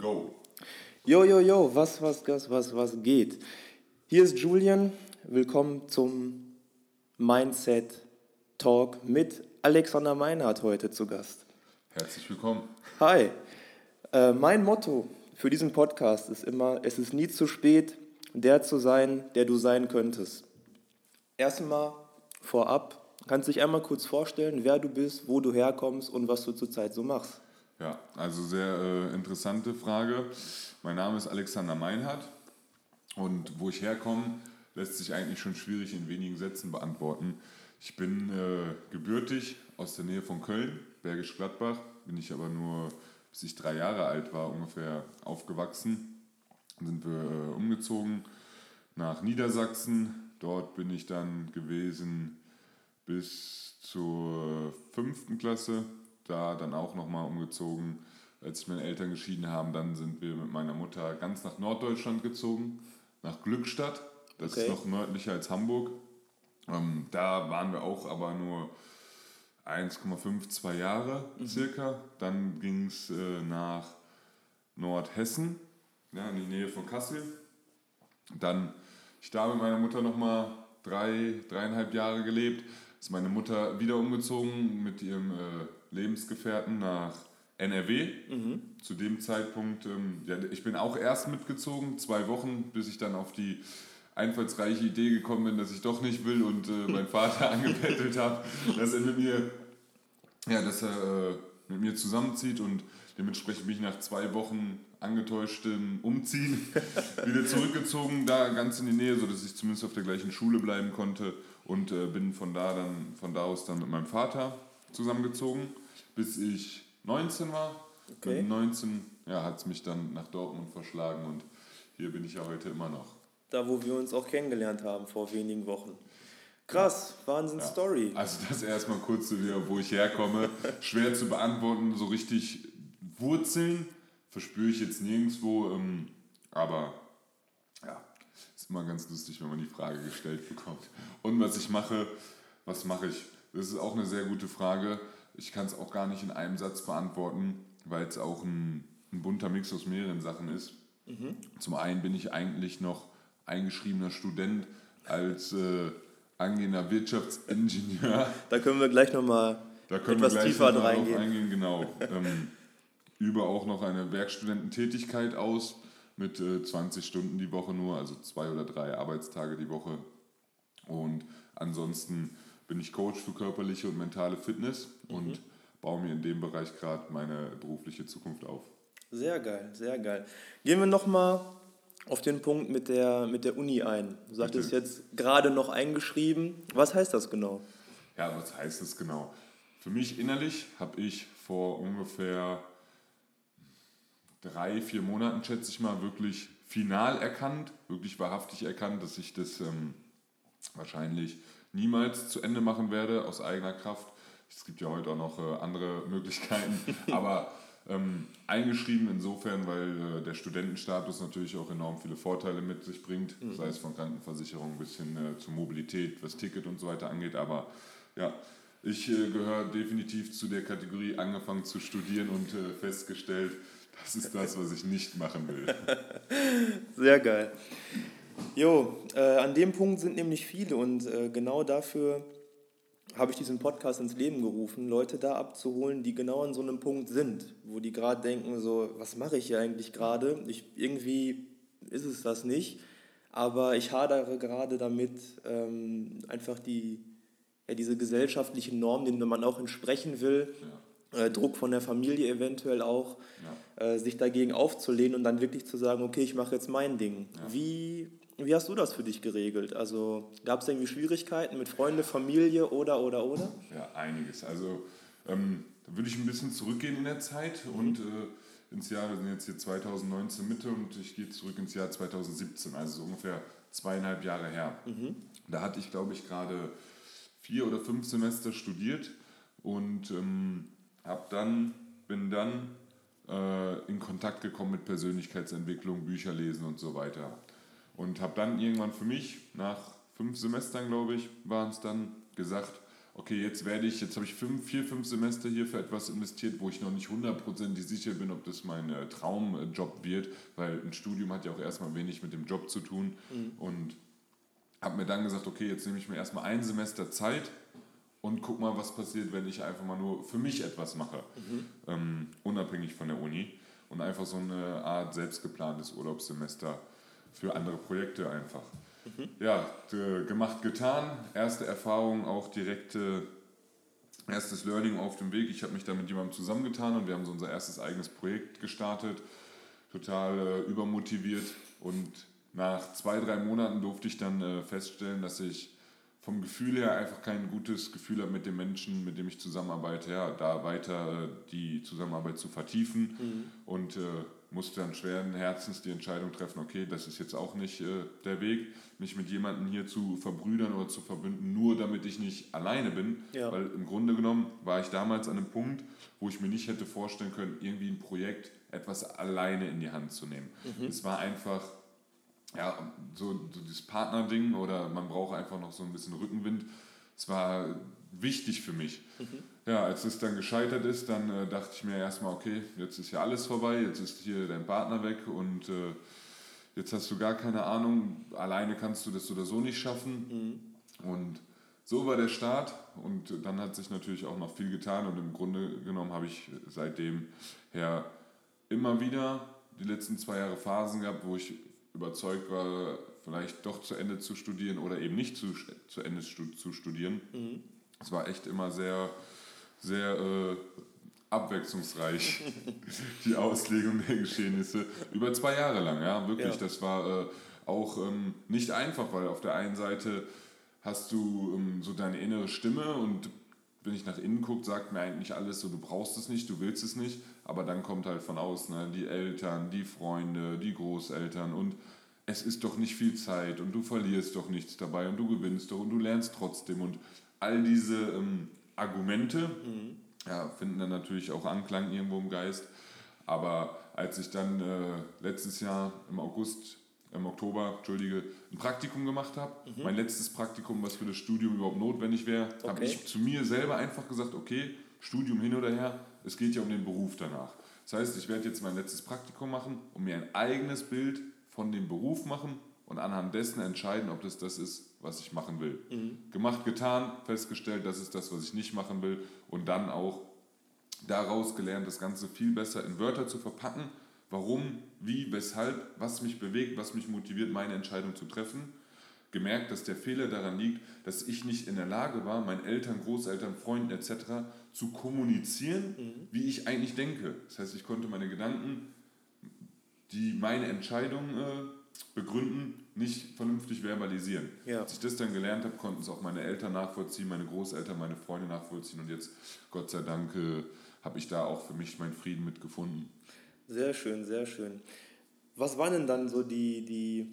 Go. Jo, jo, jo, was, was, was, was, was geht? Hier ist Julian. Willkommen zum Mindset Talk mit Alexander Meinhardt heute zu Gast. Herzlich willkommen. Hi. Äh, mein Motto für diesen Podcast ist immer: Es ist nie zu spät, der zu sein, der du sein könntest. Erstmal vorab, kannst du dich einmal kurz vorstellen, wer du bist, wo du herkommst und was du zurzeit so machst? Ja, also sehr äh, interessante Frage. Mein Name ist Alexander Meinhardt und wo ich herkomme, lässt sich eigentlich schon schwierig in wenigen Sätzen beantworten. Ich bin äh, gebürtig aus der Nähe von Köln, Bergisch Gladbach, bin ich aber nur bis ich drei Jahre alt war ungefähr aufgewachsen. Dann sind wir äh, umgezogen nach Niedersachsen. Dort bin ich dann gewesen bis zur fünften Klasse da dann auch nochmal umgezogen. Als sich meine Eltern geschieden haben, dann sind wir mit meiner Mutter ganz nach Norddeutschland gezogen, nach Glückstadt. Das okay. ist noch nördlicher als Hamburg. Ähm, da waren wir auch aber nur 1,5, 2 Jahre mhm. circa. Dann ging es äh, nach Nordhessen, ja, in die Nähe von Kassel. Dann ich da mit meiner Mutter nochmal drei, dreieinhalb Jahre gelebt. Ist meine Mutter wieder umgezogen mit ihrem äh, Lebensgefährten nach NRW. Mhm. Zu dem Zeitpunkt, ähm, ja, ich bin auch erst mitgezogen, zwei Wochen, bis ich dann auf die einfallsreiche Idee gekommen bin, dass ich doch nicht will und äh, meinen Vater angebettelt habe, dass er mit mir, ja, dass er äh, mit mir zusammenzieht und dementsprechend bin ich nach zwei Wochen angetäuschtem Umziehen wieder zurückgezogen, da ganz in die Nähe, sodass ich zumindest auf der gleichen Schule bleiben konnte und äh, bin von da dann von da aus dann mit meinem Vater zusammengezogen bis ich 19 war. Okay. Mit 19 ja, hat es mich dann nach Dortmund verschlagen und hier bin ich ja heute immer noch. Da, wo wir uns auch kennengelernt haben vor wenigen Wochen. Krass, Wahnsinn-Story. Ja, also das erstmal kurz zu dir, wo ich herkomme. Schwer zu beantworten, so richtig Wurzeln verspüre ich jetzt nirgendwo, ähm, aber ja, ist immer ganz lustig, wenn man die Frage gestellt bekommt. Und was ich mache, was mache ich? Das ist auch eine sehr gute Frage. Ich kann es auch gar nicht in einem Satz beantworten, weil es auch ein, ein, bunter Mix aus mehreren Sachen ist. Mhm. Zum einen bin ich eigentlich noch eingeschriebener Student als äh, angehender Wirtschaftsingenieur. Da können wir gleich nochmal etwas gleich tiefer noch reingehen. eingehen. Genau. ähm, übe auch noch eine Werkstudententätigkeit aus mit äh, 20 Stunden die Woche nur, also zwei oder drei Arbeitstage die Woche. Und ansonsten bin ich Coach für körperliche und mentale Fitness mhm. und baue mir in dem Bereich gerade meine berufliche Zukunft auf. Sehr geil, sehr geil. Gehen wir nochmal auf den Punkt mit der, mit der Uni ein. Du sagtest jetzt gerade noch eingeschrieben. Was heißt das genau? Ja, was heißt das genau? Für mich innerlich habe ich vor ungefähr drei, vier Monaten, schätze ich mal, wirklich final erkannt, wirklich wahrhaftig erkannt, dass ich das ähm, wahrscheinlich niemals zu Ende machen werde aus eigener Kraft. Es gibt ja heute auch noch äh, andere Möglichkeiten, aber ähm, eingeschrieben insofern, weil äh, der Studentenstatus natürlich auch enorm viele Vorteile mit sich bringt, mhm. sei es von Krankenversicherung bis hin äh, zur Mobilität, was Ticket und so weiter angeht. Aber ja, ich äh, gehöre definitiv zu der Kategorie angefangen zu studieren und äh, festgestellt, das ist das, was ich nicht machen will. Sehr geil. Jo, äh, an dem Punkt sind nämlich viele und äh, genau dafür habe ich diesen Podcast ins Leben gerufen, Leute da abzuholen, die genau an so einem Punkt sind, wo die gerade denken, so, was mache ich hier eigentlich gerade? Ich, irgendwie ist es das nicht, aber ich hadere gerade damit, ähm, einfach die, ja, diese gesellschaftlichen Normen, denen man auch entsprechen will, ja. äh, Druck von der Familie eventuell auch, ja. äh, sich dagegen aufzulehnen und dann wirklich zu sagen, okay, ich mache jetzt mein Ding. Wie wie hast du das für dich geregelt? Also gab es irgendwie Schwierigkeiten mit Freunde, Familie oder, oder, oder? Ja, einiges. Also ähm, da würde ich ein bisschen zurückgehen in der Zeit mhm. und äh, ins Jahr, wir sind jetzt hier 2019 Mitte und ich gehe zurück ins Jahr 2017, also so ungefähr zweieinhalb Jahre her. Mhm. Da hatte ich, glaube ich, gerade vier oder fünf Semester studiert und ähm, hab dann, bin dann äh, in Kontakt gekommen mit Persönlichkeitsentwicklung, Bücher lesen und so weiter. Und habe dann irgendwann für mich, nach fünf Semestern, glaube ich, waren es dann, gesagt, okay, jetzt werde ich, jetzt habe ich fünf, vier, fünf Semester hier für etwas investiert, wo ich noch nicht hundertprozentig sicher bin, ob das mein äh, Traumjob wird, weil ein Studium hat ja auch erstmal wenig mit dem Job zu tun. Mhm. Und habe mir dann gesagt, okay, jetzt nehme ich mir erstmal ein Semester Zeit und guck mal, was passiert, wenn ich einfach mal nur für mich etwas mache, mhm. ähm, unabhängig von der Uni und einfach so eine Art selbstgeplantes Urlaubssemester für andere Projekte einfach. Mhm. Ja, gemacht, getan. Erste Erfahrung, auch direkte, erstes Learning auf dem Weg. Ich habe mich da mit jemandem zusammengetan und wir haben so unser erstes eigenes Projekt gestartet. Total äh, übermotiviert und nach zwei, drei Monaten durfte ich dann äh, feststellen, dass ich vom Gefühl her einfach kein gutes Gefühl habe mit dem Menschen, mit dem ich zusammenarbeite, ja, da weiter äh, die Zusammenarbeit zu vertiefen mhm. und musste dann schweren Herzens die Entscheidung treffen, okay, das ist jetzt auch nicht äh, der Weg, mich mit jemandem hier zu verbrüdern oder zu verbünden, nur damit ich nicht alleine bin, ja. weil im Grunde genommen war ich damals an einem Punkt, wo ich mir nicht hätte vorstellen können, irgendwie ein Projekt etwas alleine in die Hand zu nehmen. Mhm. Es war einfach ja, so, so dieses Partnerding oder man braucht einfach noch so ein bisschen Rückenwind. Es war wichtig für mich. Mhm. Ja, als es dann gescheitert ist, dann äh, dachte ich mir erstmal, okay, jetzt ist ja alles vorbei, jetzt ist hier dein Partner weg und äh, jetzt hast du gar keine Ahnung, alleine kannst du das oder so nicht schaffen. Mhm. Und so war der Start und dann hat sich natürlich auch noch viel getan und im Grunde genommen habe ich seitdem her immer wieder die letzten zwei Jahre Phasen gehabt, wo ich überzeugt war, vielleicht doch zu Ende zu studieren oder eben nicht zu, zu Ende zu studieren. Mhm. Es war echt immer sehr, sehr äh, abwechslungsreich, die Auslegung der Geschehnisse. Über zwei Jahre lang, ja, wirklich. Ja. Das war äh, auch ähm, nicht einfach, weil auf der einen Seite hast du ähm, so deine innere Stimme und wenn ich nach innen gucke, sagt mir eigentlich alles so, du brauchst es nicht, du willst es nicht, aber dann kommt halt von außen ne, die Eltern, die Freunde, die Großeltern und es ist doch nicht viel Zeit und du verlierst doch nichts dabei und du gewinnst doch und du lernst trotzdem und all diese ähm, Argumente mhm. ja, finden dann natürlich auch Anklang irgendwo im Geist, aber als ich dann äh, letztes Jahr im August im Oktober, Entschuldige, ein Praktikum gemacht habe. Mhm. Mein letztes Praktikum, was für das Studium überhaupt notwendig wäre, okay. habe ich zu mir selber einfach gesagt, okay, Studium hin oder her, es geht ja um den Beruf danach. Das heißt, ich werde jetzt mein letztes Praktikum machen und mir ein eigenes Bild von dem Beruf machen und anhand dessen entscheiden, ob das das ist, was ich machen will. Mhm. Gemacht, getan, festgestellt, das ist das, was ich nicht machen will und dann auch daraus gelernt, das Ganze viel besser in Wörter zu verpacken warum, wie, weshalb, was mich bewegt, was mich motiviert, meine Entscheidung zu treffen. Gemerkt, dass der Fehler daran liegt, dass ich nicht in der Lage war, meinen Eltern, Großeltern, Freunden etc. zu kommunizieren, mhm. wie ich eigentlich denke. Das heißt, ich konnte meine Gedanken, die meine Entscheidung äh, begründen, nicht vernünftig verbalisieren. Ja. Als ich das dann gelernt habe, konnten es auch meine Eltern nachvollziehen, meine Großeltern, meine Freunde nachvollziehen und jetzt, Gott sei Dank, äh, habe ich da auch für mich meinen Frieden mitgefunden. Sehr schön, sehr schön. Was waren denn dann so die, die,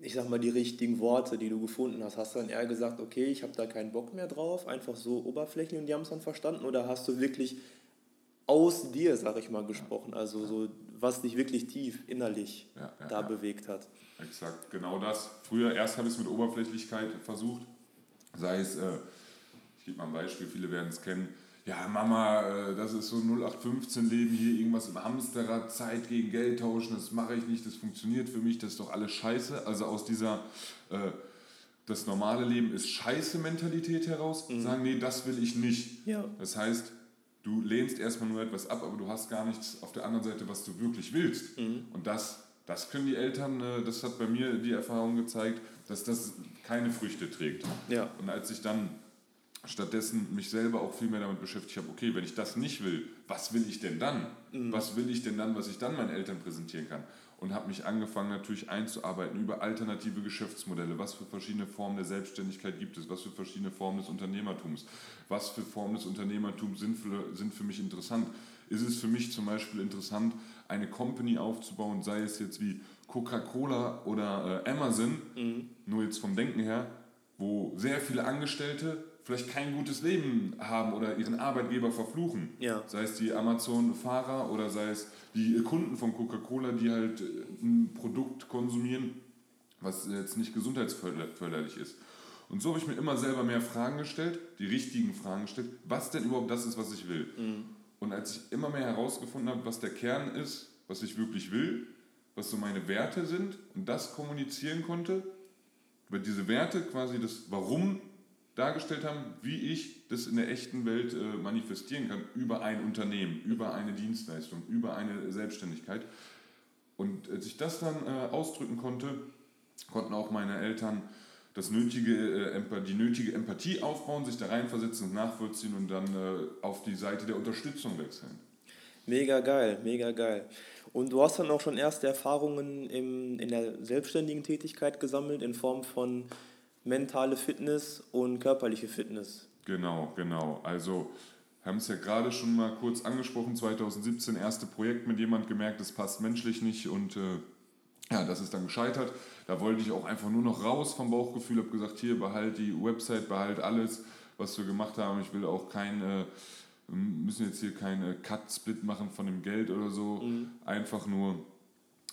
ich sag mal, die richtigen Worte, die du gefunden hast? Hast du dann eher gesagt, okay, ich habe da keinen Bock mehr drauf, einfach so oberflächlich und die haben es dann verstanden? Oder hast du wirklich aus dir, sag ich mal, gesprochen? Also so, was dich wirklich tief innerlich ja, ja, da ja. bewegt hat? Exakt, genau das. Früher, erst habe ich es mit Oberflächlichkeit versucht, sei es, äh, ich gebe mal ein Beispiel, viele werden es kennen, ja, Mama, äh, das ist so 0815-Leben hier, irgendwas im Hamsterrad, Zeit gegen Geld tauschen, das mache ich nicht, das funktioniert für mich, das ist doch alles scheiße. Also aus dieser, äh, das normale Leben ist scheiße Mentalität heraus, mhm. sagen, nee, das will ich nicht. Ja. Das heißt, du lehnst erstmal nur etwas ab, aber du hast gar nichts auf der anderen Seite, was du wirklich willst. Mhm. Und das, das können die Eltern, äh, das hat bei mir die Erfahrung gezeigt, dass das keine Früchte trägt. Ja. Und als ich dann stattdessen mich selber auch viel mehr damit beschäftigt habe, okay, wenn ich das nicht will, was will ich denn dann? Mhm. Was will ich denn dann, was ich dann meinen Eltern präsentieren kann? Und habe mich angefangen natürlich einzuarbeiten über alternative Geschäftsmodelle, was für verschiedene Formen der Selbstständigkeit gibt es, was für verschiedene Formen des Unternehmertums, was für Formen des Unternehmertums sind für, sind für mich interessant. Ist es für mich zum Beispiel interessant, eine Company aufzubauen, sei es jetzt wie Coca-Cola oder äh, Amazon, mhm. nur jetzt vom Denken her, wo sehr viele Angestellte vielleicht kein gutes Leben haben oder ihren Arbeitgeber verfluchen. Ja. Sei es die Amazon-Fahrer oder sei es die Kunden von Coca-Cola, die halt äh, ein Produkt konsumieren, was jetzt nicht gesundheitsförderlich ist. Und so habe ich mir immer selber mehr Fragen gestellt, die richtigen Fragen gestellt, was denn überhaupt das ist, was ich will. Mhm. Und als ich immer mehr herausgefunden habe, was der Kern ist, was ich wirklich will, was so meine Werte sind und das kommunizieren konnte, über diese Werte quasi das Warum dargestellt haben, wie ich das in der echten Welt äh, manifestieren kann, über ein Unternehmen, über eine Dienstleistung, über eine Selbstständigkeit. Und als ich das dann äh, ausdrücken konnte, konnten auch meine Eltern das nötige, äh, die nötige Empathie aufbauen, sich da reinversetzen und nachvollziehen und dann äh, auf die Seite der Unterstützung wechseln. Mega geil, mega geil. Und du hast dann auch schon erste Erfahrungen im, in der selbstständigen Tätigkeit gesammelt in Form von mentale Fitness und körperliche Fitness. Genau, genau. Also haben es ja gerade schon mal kurz angesprochen, 2017 erste Projekt mit jemand gemerkt, es passt menschlich nicht und äh, ja, das ist dann gescheitert. Da wollte ich auch einfach nur noch raus vom Bauchgefühl, habe gesagt, hier behalt die Website, behalt alles, was wir gemacht haben. Ich will auch kein, äh, müssen jetzt hier keinen Cut-Split machen von dem Geld oder so. Mhm. Einfach nur,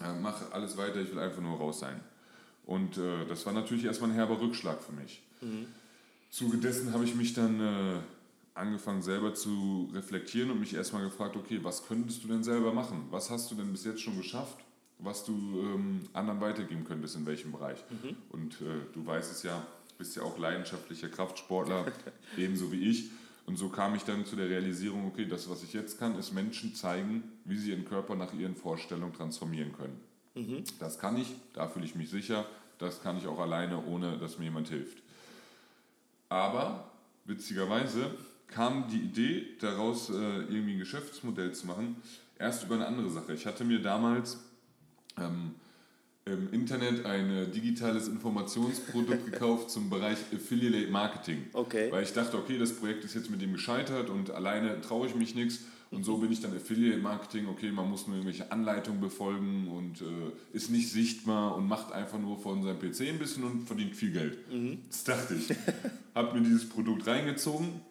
äh, mach alles weiter, ich will einfach nur raus sein. Und äh, das war natürlich erstmal ein herber Rückschlag für mich. Mhm. Zuge dessen habe ich mich dann äh, angefangen selber zu reflektieren und mich erstmal gefragt, okay, was könntest du denn selber machen? Was hast du denn bis jetzt schon geschafft, was du ähm, anderen weitergeben könntest, in welchem Bereich? Mhm. Und äh, du weißt es ja, bist ja auch leidenschaftlicher Kraftsportler, ebenso wie ich. Und so kam ich dann zu der Realisierung, okay, das, was ich jetzt kann, ist Menschen zeigen, wie sie ihren Körper nach ihren Vorstellungen transformieren können. Mhm. Das kann ich, da fühle ich mich sicher. Das kann ich auch alleine, ohne dass mir jemand hilft. Aber witzigerweise kam die Idee, daraus äh, irgendwie ein Geschäftsmodell zu machen, erst über eine andere Sache. Ich hatte mir damals ähm, im Internet ein digitales Informationsprodukt gekauft zum Bereich Affiliate Marketing. Okay. Weil ich dachte, okay, das Projekt ist jetzt mit dem gescheitert und alleine traue ich mich nichts. Und so bin ich dann Affiliate Marketing, okay, man muss nur irgendwelche Anleitungen befolgen und äh, ist nicht sichtbar und macht einfach nur von seinem PC ein bisschen und verdient viel Geld. Mhm. Das dachte ich. hab mir dieses Produkt reingezogen,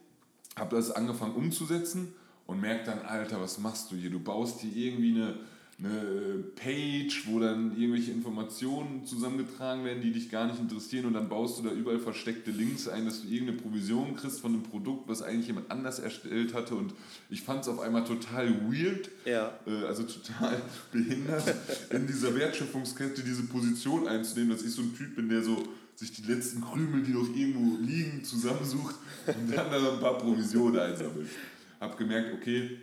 habe das angefangen umzusetzen und merke dann, Alter, was machst du hier? Du baust hier irgendwie eine eine Page, wo dann irgendwelche Informationen zusammengetragen werden, die dich gar nicht interessieren und dann baust du da überall versteckte Links ein, dass du irgendeine Provision kriegst von einem Produkt, was eigentlich jemand anders erstellt hatte und ich fand es auf einmal total weird, ja. äh, also total behindert, in dieser Wertschöpfungskette diese Position einzunehmen, dass ich so ein Typ bin, der so sich die letzten Krümel, die noch irgendwo liegen, zusammensucht und dann da ein paar Provisionen einsammelt. Hab gemerkt, okay,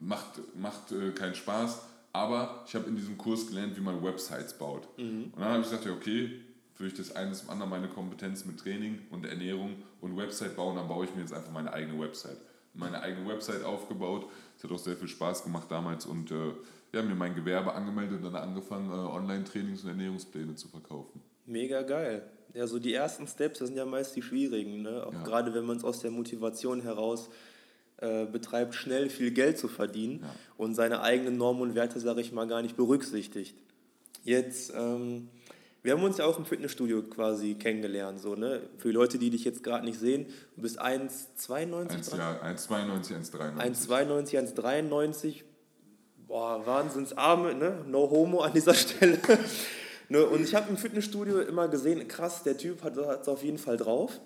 macht, macht äh, keinen Spaß aber ich habe in diesem Kurs gelernt, wie man Websites baut. Mhm. Und dann habe ich gesagt, ja, okay, würde ich das eines zum anderen meine Kompetenz mit Training und Ernährung und Website bauen, dann baue ich mir jetzt einfach meine eigene Website. Meine eigene Website aufgebaut. Es hat auch sehr viel Spaß gemacht damals und äh, ja, mir mein Gewerbe angemeldet und dann angefangen, äh, Online-Trainings und Ernährungspläne zu verkaufen. Mega geil. Ja, so die ersten Steps, das sind ja meist die schwierigen. Ne? Auch ja. gerade wenn man es aus der Motivation heraus äh, betreibt, schnell viel Geld zu verdienen ja. und seine eigenen Normen und Werte, sage ich mal, gar nicht berücksichtigt. Jetzt, ähm, wir haben uns ja auch im Fitnessstudio quasi kennengelernt, so, ne? Für die Leute, die dich jetzt gerade nicht sehen, du bist 1,92? Ja, 1,92, 1,93. 1,92, 1,93. Boah, Wahnsinnsarme, ne? No homo an dieser Stelle. ne? Und ich habe im Fitnessstudio immer gesehen, krass, der Typ hat es auf jeden Fall drauf.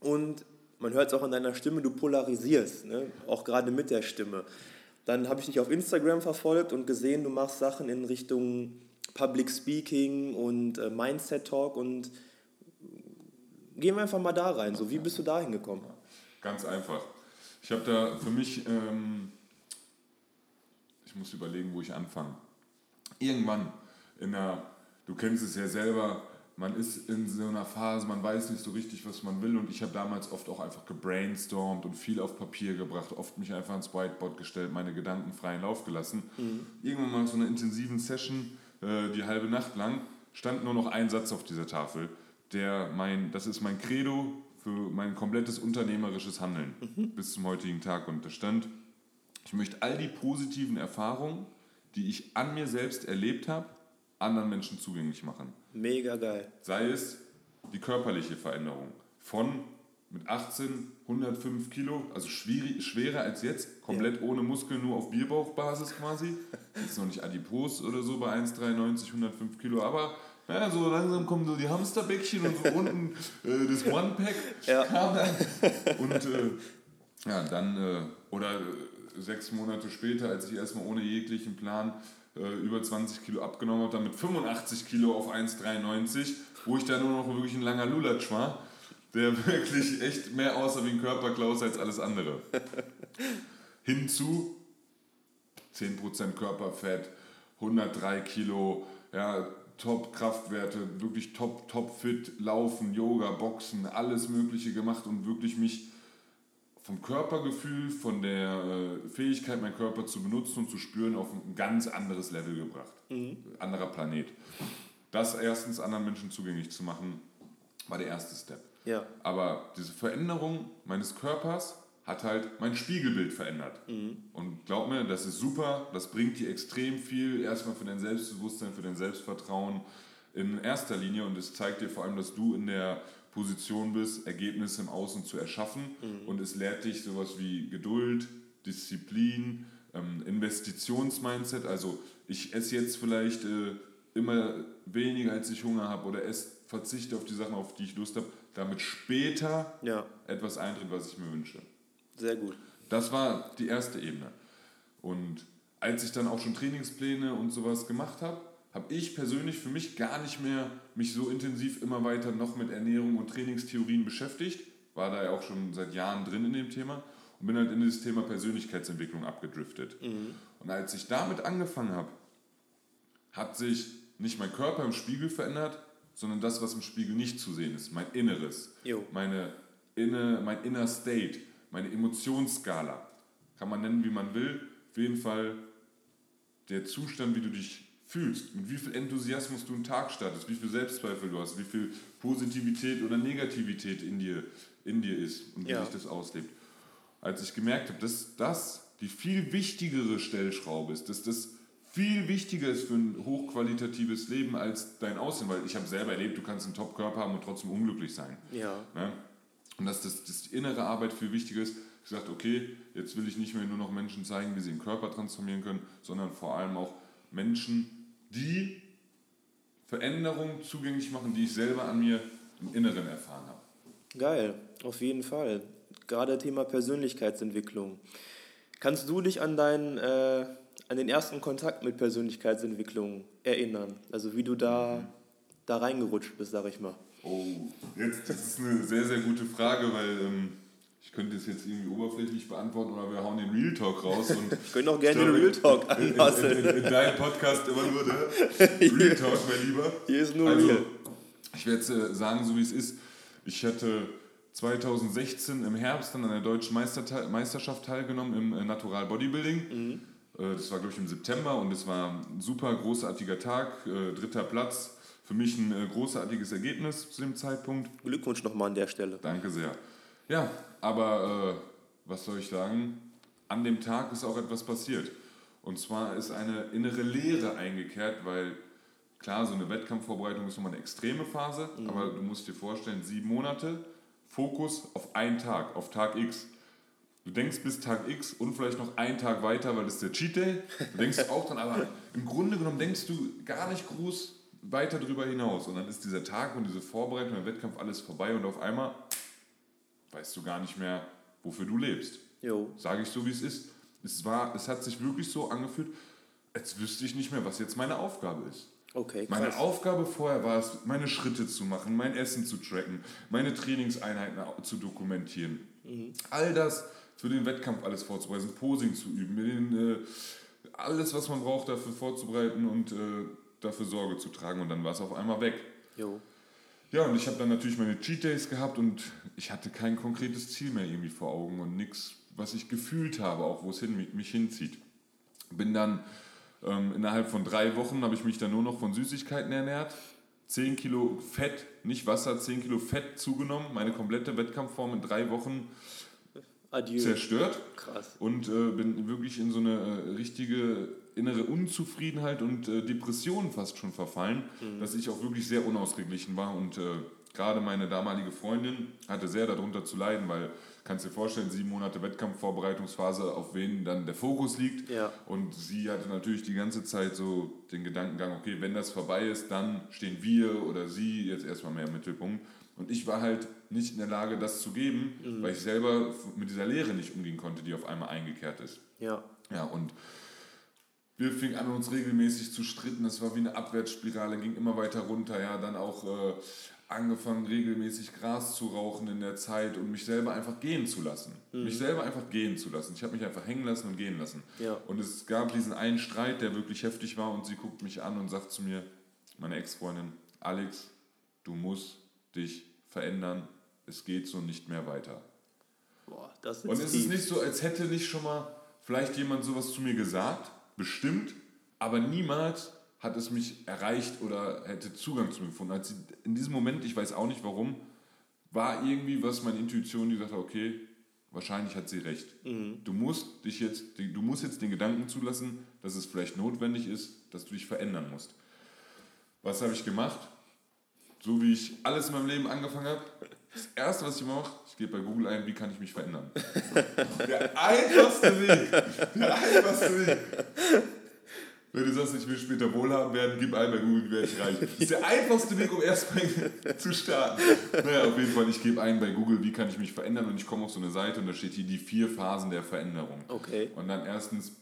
Und man hört es auch an deiner Stimme, du polarisierst, ne? auch gerade mit der Stimme. Dann habe ich dich auf Instagram verfolgt und gesehen, du machst Sachen in Richtung Public Speaking und äh, Mindset Talk und gehen wir einfach mal da rein. So, wie bist du da hingekommen? Ganz einfach. Ich habe da für mich, ähm, ich muss überlegen, wo ich anfange. Irgendwann in der, du kennst es ja selber, man ist in so einer Phase, man weiß nicht so richtig, was man will und ich habe damals oft auch einfach gebrainstormt und viel auf Papier gebracht, oft mich einfach ins Whiteboard gestellt, meine Gedanken freien Lauf gelassen. Mhm. Irgendwann mal so einer intensiven Session, äh, die halbe Nacht lang, stand nur noch ein Satz auf dieser Tafel, der mein, das ist mein Credo für mein komplettes unternehmerisches Handeln mhm. bis zum heutigen Tag und da stand, ich möchte all die positiven Erfahrungen, die ich an mir selbst erlebt habe, anderen Menschen zugänglich machen. Mega geil. Sei es die körperliche Veränderung von mit 18 105 Kilo, also schwierig, schwerer als jetzt, komplett ja. ohne Muskeln, nur auf Bierbauchbasis quasi. Ist noch nicht adipos oder so bei 1,93, 105 Kilo, aber Ja, so langsam kommen so die Hamsterbäckchen und so unten äh, das One-Pack Ja. kam dann. Und äh, ja, dann, äh, oder äh, sechs Monate später, als ich erstmal ohne jeglichen Plan äh, über 20 Kilo abgenommen habe, dann mit 85 Kilo auf 1,93, wo ich dann nur noch wirklich ein langer Lulatsch war, der wirklich echt mehr aussah wie ein Körperklaus als alles andere. Hinzu 10% Körperfett, 103 Kilo, ja, Top-Kraftwerte, wirklich top, top fit, Laufen, Yoga, Boxen, alles Mögliche gemacht und wirklich mich vom Körpergefühl, von der äh, Fähigkeit, meinen Körper zu benutzen und zu spüren, auf ein ganz anderes Level gebracht. Anderer Planet. Das erstens anderen Menschen zugänglich zu machen, war der erste Step. Ja. Aber diese Veränderung meines Körpers hat halt mein Spiegelbild verändert. Und glaub mir, das ist super, das bringt dir extrem viel, erstmal für dein Selbstbewusstsein, für dein Selbstvertrauen in erster Linie und es zeigt dir vor allem, dass du in der Position bist, Ergebnisse im Außen zu erschaffen und es lehrt dich sowas wie Geduld, Disziplin, ähm, Investitionsmindset, also ich esse jetzt vielleicht äh, immer weniger, als ich Hunger habe oder esse, verzichte auf die Sachen, auf die ich Lust habe, damit später Ja, etwas eintritt, was ich mir wünsche. sehr gut. Das war die erste Ebene. Und als ich dann auch schon Trainingspläne und sowas gemacht habe, habe ich persönlich für mich gar nicht mehr mich so intensiv immer weiter noch mit Ernährung und Trainingstheorien beschäftigt. War da ja auch schon seit Jahren drin in dem Thema und bin halt in dieses Thema Persönlichkeitsentwicklung abgedriftet. Und als ich damit angefangen habe, hat sich nicht mein Körper im Spiegel verändert, sondern das, was im Spiegel nicht zu sehen ist, mein Inneres, Jo. meine inne, mein inner State, meine Emotionsskala. Kann man nennen, wie man will. Auf jeden Fall der Zustand, wie du dich fühlst, mit wie viel Enthusiasmus du einen Tag startest, wie viel Selbstzweifel du hast, wie viel Positivität oder Negativität in dir, in dir ist und wie Ja. sich das auslebt. Als ich gemerkt habe, dass das die viel wichtigere Stellschraube ist, dass das viel wichtiger ist für ein hochqualitatives Leben als dein Aussehen, weil ich habe selber erlebt, du kannst einen Top-Körper haben und trotzdem unglücklich sein. Ja, Ne? Und dass das, das die innere Arbeit viel wichtiger ist. Ich gesagt, okay, jetzt will ich nicht mehr nur noch Menschen zeigen, wie sie den Körper transformieren können, sondern vor allem auch Menschen, die Veränderungen zugänglich machen, die ich selber an mir im Inneren erfahren habe. geil, auf jeden Fall. Gerade Thema Persönlichkeitsentwicklung. Kannst du dich an deinen, äh, an den ersten Kontakt mit Persönlichkeitsentwicklung erinnern? Also wie du da, da reingerutscht bist, sag ich mal. Oh, jetzt, das ist eine sehr, sehr gute Frage, weil ähm, ich könnte es jetzt irgendwie oberflächlich beantworten oder wir hauen den Real Talk raus. Und Ich könnte auch gerne den Real Talk in, in, in, anpassen. in, in deinem Podcast immer nur der Real Talk, mein Lieber. Hier ist nur also, Real. Ich werde es äh, sagen, so wie es ist. Ich hatte 2016 im Herbst dann an der deutschen Meisterteil- Meisterschaft teilgenommen im äh, Natural Bodybuilding. Äh, das war, glaube ich, im September und es war ein super großartiger Tag, äh, dritter Platz. Für mich ein äh, großartiges Ergebnis zu dem Zeitpunkt. Glückwunsch nochmal an der Stelle. Danke sehr. Ja, aber äh, was soll ich sagen? An dem Tag ist auch etwas passiert. Und zwar ist eine innere Leere eingekehrt, weil klar, so eine Wettkampfvorbereitung ist nochmal eine extreme Phase, aber du musst dir vorstellen, sieben Monate, Fokus auf einen Tag, auf Tag X. Du denkst bis Tag X und vielleicht noch einen Tag weiter, weil das ist der Cheat Day. Du denkst auch dran, aber im Grunde genommen denkst du gar nicht groß weiter drüber hinaus. Und dann ist dieser Tag und diese Vorbereitung, der Wettkampf alles vorbei und auf einmal weißt du gar nicht mehr, wofür du lebst. Jo, Sage ich so, wie es ist. Es, war, es hat sich wirklich so angefühlt, als wüsste ich nicht mehr, was jetzt meine Aufgabe ist. okay, Meine krass. Aufgabe vorher war es, meine Schritte zu machen, mein Essen zu tracken, meine Trainingseinheiten zu dokumentieren. All das für den Wettkampf alles vorzubereiten, Posing zu üben, den, äh, alles, was man braucht, dafür vorzubereiten und äh, dafür Sorge zu tragen. Und dann war es auf einmal weg. Jo, Ja, und ich habe dann natürlich meine Cheat Days gehabt und ich hatte kein konkretes Ziel mehr irgendwie vor Augen und nichts, was ich gefühlt habe, auch wo es hin, mich hinzieht. Bin dann ähm, innerhalb von drei Wochen habe ich mich dann nur noch von Süßigkeiten ernährt. 10 Kilo Fett, nicht Wasser, 10 Kilo Fett zugenommen. Meine komplette Wettkampfform in drei Wochen adieu. zerstört Krass. und äh, bin wirklich in so eine äh, richtige innere Unzufriedenheit und äh, Depression fast schon verfallen, dass ich auch wirklich sehr unausgeglichen war und äh, gerade meine damalige Freundin hatte sehr darunter zu leiden, weil kannst dir vorstellen, sieben Monate Wettkampfvorbereitungsphase, auf wen dann der Fokus liegt. Ja. Und sie hatte natürlich die ganze Zeit so den Gedankengang, okay, wenn das vorbei ist, dann stehen wir oder sie jetzt erstmal mehr im Mittelpunkt. Und ich war halt nicht in der Lage, das zu geben, Mhm. weil ich selber mit dieser Lehre nicht umgehen konnte, die auf einmal eingekehrt ist. Ja. Ja, und wir fingen an, uns regelmäßig zu stritten. Das war wie eine Abwärtsspirale, ging immer weiter runter. Ja, dann auch äh, angefangen, regelmäßig Gras zu rauchen in der Zeit und mich selber einfach gehen zu lassen. Mich selber einfach gehen zu lassen. Ich habe mich einfach hängen lassen und gehen lassen. Ja. Und es gab diesen einen Streit, der wirklich heftig war und sie guckt mich an und sagt zu mir, meine Ex-Freundin, Alex, du musst dich verändern. Es geht so nicht mehr weiter. Boah, das ist Und es ist nicht so, als hätte nicht schon mal vielleicht jemand sowas zu mir gesagt, bestimmt, aber niemals hat es mich erreicht oder hätte Zugang zu mir gefunden. Als in diesem Moment, ich weiß auch nicht warum, war irgendwie was meine Intuition, die sagte, okay, wahrscheinlich hat sie recht. Du musst dich jetzt, du musst jetzt den Gedanken zulassen, dass es vielleicht notwendig ist, dass du dich verändern musst. Was habe ich gemacht? So wie ich alles in meinem Leben angefangen habe. Das erste, was ich mache, ich gebe bei Google ein, wie kann ich mich verändern. Der einfachste Weg. Der einfachste Weg. Wenn du sagst, ich will später wohlhabend werden, gib ein bei Google, werde ich reich. Das ist der einfachste Weg, um erstmal zu starten. Naja, auf jeden Fall, ich gebe ein bei Google, wie kann ich mich verändern und ich komme auf so eine Seite und da steht hier die vier Phasen der Veränderung. Okay. Und dann erstens,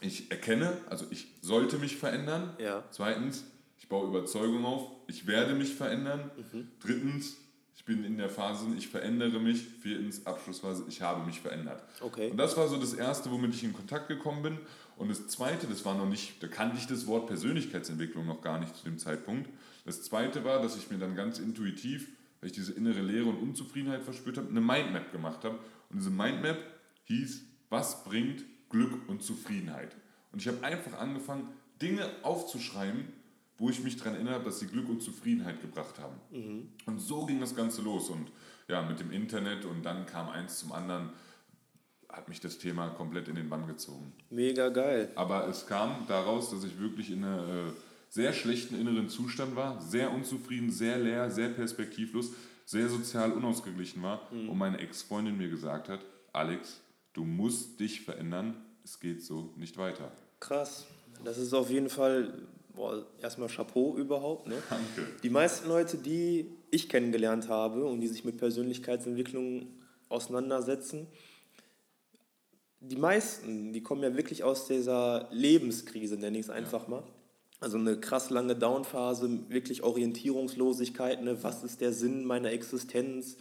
ich erkenne, also ich sollte mich verändern. Ja. Zweitens, baue Überzeugung auf, ich werde mich verändern. Mhm. Drittens, ich bin in der Phase, ich verändere mich. Viertens, Abschlussphase, ich habe mich verändert. Okay. Und das war so das Erste, womit ich in Kontakt gekommen bin. Und das Zweite, das war noch nicht, da kannte ich das Wort Persönlichkeitsentwicklung noch gar nicht zu dem Zeitpunkt. Das Zweite war, dass ich mir dann ganz intuitiv, weil ich diese innere Leere und Unzufriedenheit verspürt habe, eine Mindmap gemacht habe. Und diese Mindmap hieß, was bringt Glück und Zufriedenheit? Und ich habe einfach angefangen, Dinge aufzuschreiben, wo ich mich daran erinnere, dass sie Glück und Zufriedenheit gebracht haben. Und so ging das Ganze los. Und ja, mit dem Internet und dann kam eins zum anderen, hat mich das Thema komplett in den Bann gezogen. Mega geil. Aber es kam daraus, dass ich wirklich in einem äh, sehr schlechten inneren Zustand war, sehr unzufrieden, sehr leer, sehr perspektivlos, sehr sozial unausgeglichen war und meine Ex-Freundin mir gesagt hat, Alex, du musst dich verändern, es geht so nicht weiter. Krass. Das ist auf jeden Fall boah, erstmal Chapeau überhaupt. Ne? Danke. Die meisten Leute, die ich kennengelernt habe und die sich mit Persönlichkeitsentwicklung auseinandersetzen, die meisten, die kommen ja wirklich aus dieser Lebenskrise, nenne ich es einfach mal. Also eine krass lange Downphase, wirklich Orientierungslosigkeit, ne? was ist der Sinn meiner Existenz,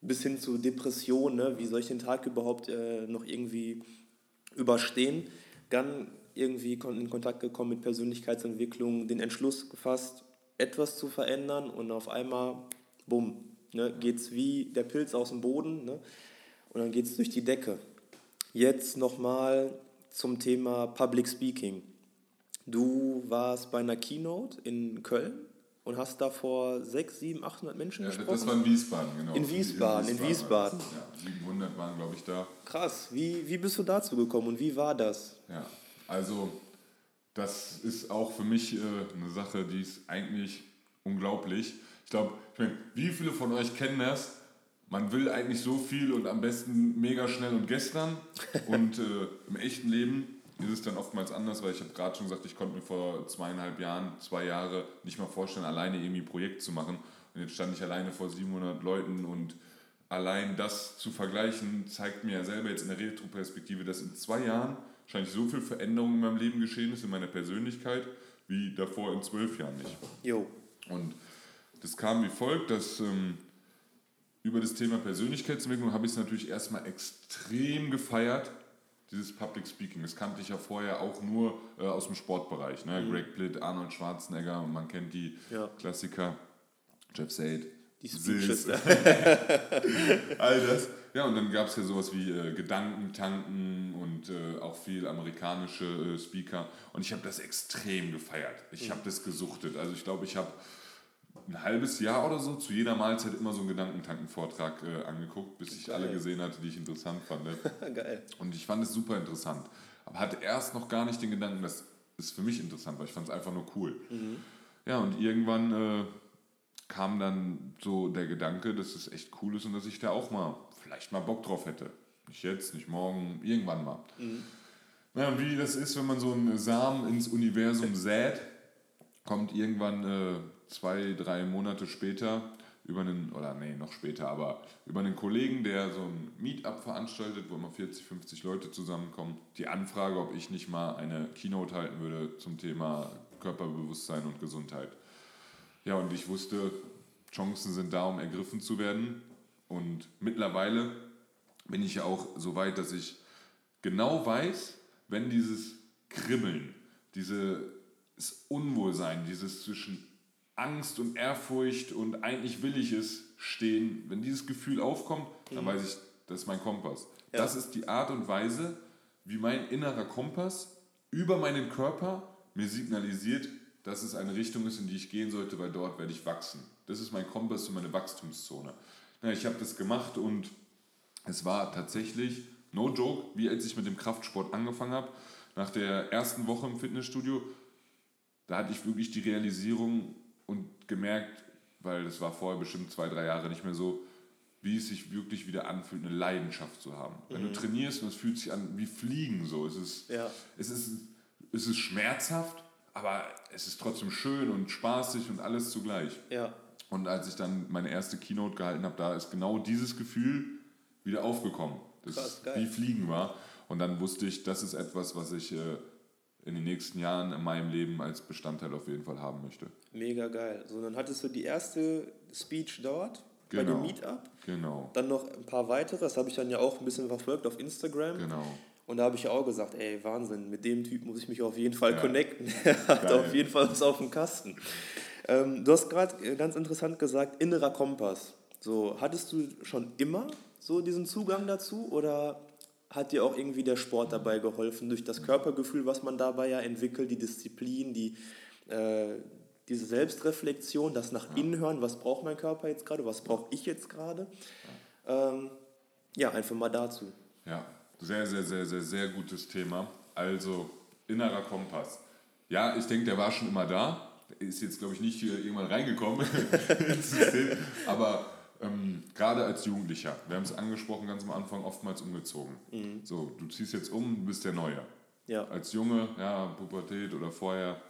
bis hin zu Depression, ne? wie soll ich den Tag überhaupt äh, noch irgendwie überstehen. Dann irgendwie in Kontakt gekommen mit Persönlichkeitsentwicklung, den Entschluss gefasst, etwas zu verändern und auf einmal, bumm, ne, geht es wie der Pilz aus dem Boden ne, und dann geht es durch die Decke. Jetzt nochmal zum Thema Public Speaking. Du warst bei einer Keynote in Köln und hast da vor 6, 7, 800 Menschen Ja, gesprochen. das war in Wiesbaden, genau. In Wiesbaden, in Wiesbaden. das. Ja, 700 waren, glaube ich, da. Krass, wie, wie bist du dazu gekommen und wie war das? Ja, also das ist auch für mich äh, eine Sache, die ist eigentlich unglaublich. Ich glaube, ich mein, wie viele von euch kennen das? Man will eigentlich so viel und am besten mega schnell und gestern. Und äh, im echten Leben ist es dann oftmals anders, weil ich habe gerade schon gesagt, ich konnte mir vor zweieinhalb Jahren, zwei Jahre nicht mal vorstellen, alleine irgendwie ein Projekt zu machen. Und jetzt stand ich alleine vor 700 Leuten und allein das zu vergleichen, zeigt mir ja selber jetzt in der Retroperspektive, dass in zwei Jahren wahrscheinlich so viel Veränderung in meinem Leben geschehen ist, in meiner Persönlichkeit, wie davor in zwölf Jahren nicht. Jo, Und das kam wie folgt, dass ähm, über das Thema Persönlichkeitsentwicklung habe ich es natürlich erstmal extrem gefeiert, dieses Public Speaking. Das kannte ich ja vorher auch nur äh, aus dem Sportbereich. Ne? Greg Plitt, Arnold Schwarzenegger man kennt die Ja. Klassiker, Jeff Said, die Speeches. all das. Ja, und dann gab es ja sowas wie äh, Gedankentanken und äh, auch viel amerikanische äh, Speaker. Und ich habe das extrem gefeiert. Ich habe das gesuchtet. Also ich glaube, ich habe ein halbes Jahr oder so zu jeder Mahlzeit immer so einen Gedankentanken-Vortrag äh, angeguckt, bis ich alle Geil. gesehen hatte, die ich interessant fand. ne? Geil. Und ich fand es super interessant. Aber hatte erst noch gar nicht den Gedanken, das ist für mich interessant, weil ich fand es einfach nur cool. Ja, und irgendwann äh, kam dann so der Gedanke, dass es echt cool ist und dass ich da auch mal vielleicht mal Bock drauf hätte. Nicht jetzt, nicht morgen, irgendwann mal. Mhm. Na, wie das ist, wenn man so einen Samen ins Universum sät, kommt irgendwann äh, zwei, drei Monate später über einen, oder nee, noch später, aber über einen Kollegen, der so ein Meetup veranstaltet, wo immer 40, 50 Leute zusammenkommen, die Anfrage, ob ich nicht mal eine Keynote halten würde zum Thema Körperbewusstsein und Gesundheit. Ja, und ich wusste, Chancen sind da, um ergriffen zu werden. Und mittlerweile bin ich ja auch so weit, dass ich genau weiß, wenn dieses Kribbeln, dieses Unwohlsein, dieses zwischen Angst und Ehrfurcht und eigentlich will ich es stehen, wenn dieses Gefühl aufkommt, dann mhm. weiß ich, das ist mein Kompass. Ja. Das ist die Art und Weise, wie mein innerer Kompass über meinen Körper mir signalisiert, dass es eine Richtung ist, in die ich gehen sollte, weil dort werde ich wachsen. Das ist mein Kompass und meine Wachstumszone. Ja, ich habe das gemacht und es war tatsächlich, no joke, wie als ich mit dem Kraftsport angefangen habe, nach der ersten Woche im Fitnessstudio, da hatte ich wirklich die Realisierung und gemerkt, weil das war vorher bestimmt zwei, drei Jahre nicht mehr so, wie es sich wirklich wieder anfühlt, eine Leidenschaft zu haben. Wenn mhm. du trainierst und es fühlt sich an wie Fliegen so, es ist, ja. es ist, es ist schmerzhaft, aber es ist trotzdem schön und spaßig und alles zugleich. Ja. Und als ich dann meine erste Keynote gehalten habe, da ist genau dieses Gefühl wieder aufgekommen, das Krass, wie Fliegen war. Und dann wusste ich, das ist etwas, was ich äh, in den nächsten Jahren in meinem Leben als Bestandteil auf jeden Fall haben möchte. Mega geil. So, dann hattest du die erste Speech dort genau. bei dem genau. Meetup. Genau. Dann noch ein paar weitere, das habe ich dann ja auch ein bisschen verfolgt auf Instagram. Genau. Und da habe ich ja auch gesagt, ey, Wahnsinn, mit dem Typ muss ich mich auf jeden Fall ja. connecten. Er hat Geil. auf jeden Fall was auf dem Kasten. Ähm, du hast gerade ganz interessant gesagt, innerer Kompass. So, hattest du schon immer so diesen Zugang dazu oder hat dir auch irgendwie der Sport dabei geholfen, durch das Körpergefühl, was man dabei ja entwickelt, die Disziplin, die, äh, diese Selbstreflexion, das nach innen hören, was braucht mein Körper jetzt gerade, was brauche ich jetzt gerade. Ähm, ja, einfach mal dazu. Ja, sehr, sehr, sehr, sehr, sehr gutes Thema. Also innerer Kompass. Ja, ich denke, der war schon immer da. Ist jetzt, glaube ich, nicht irgendwann reingekommen. Aber ähm, gerade als Jugendlicher, wir haben es angesprochen ganz am Anfang, oftmals umgezogen. Mhm. So, du ziehst jetzt um, du bist der Neue. Ja. Als Junge, ja, Pubertät oder vorher,